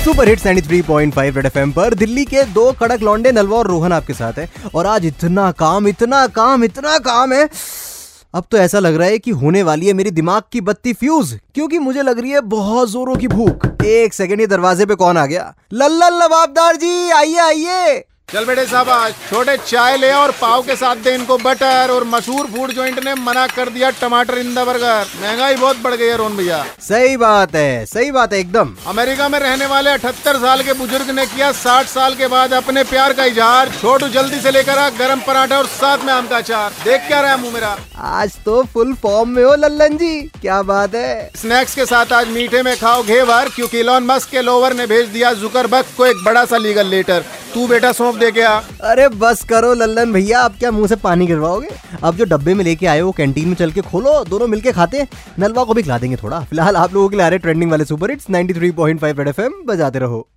Hits 93.5 red FM पर दिल्ली के दो कड़क लौंडे नलवा और रोहन आपके साथ है। और आज इतना काम इतना काम इतना काम है। अब तो ऐसा लग रहा है कि होने वाली है मेरी दिमाग की बत्ती फ्यूज क्योंकि मुझे लग रही है बहुत जोरों की भूख। एक सेकेंड ये दरवाजे पे कौन आ गया? लल्ला लबाबदार जी, आइए आइए। चल बेटे साहब छोटे चाय ले और पाव के साथ दे इनको बटर और मशहूर फ़ूड जॉइंट ने मना कर दिया टमाटर इन द बर्गर। महँगाई बहुत बढ़ गई है रोन भैया। सही बात है सही बात है एकदम। अमेरिका में रहने वाले अठहत्तर साल के बुज़ुर्ग ने किया साठ साल के बाद अपने प्यार का इजहार। छोटू जल्दी से लेकर आ गरम पराठा और साथ में आम का अचार। देख क्या रहा है मुँह मेरा। आज तो फुल फॉर्म में हो लल्लन जी। क्या बात है। स्नैक्स के साथ आज मीठे में खाओ घेवर क्योंकि इलॉन मस्क के लोवर ने भेज दिया जुकरबर्ग को एक बड़ा सा लीगल लेटर तू बेटा सौंप दे के आ अरे बस करो लल्लन भैया, आप क्या मुँह से पानी गिरवाओगे? अब जो डब्बे में लेके आए हो कैंटीन में चल के खोलो, दोनों मिलके खाते नलवा को भी खिला देंगे थोड़ा। फ़िलहाल आप लोगों के लिए आ रहे ट्रेंडिंग वाले सुपर हिट्स 93.5 रेड एफएम बजाते रहो।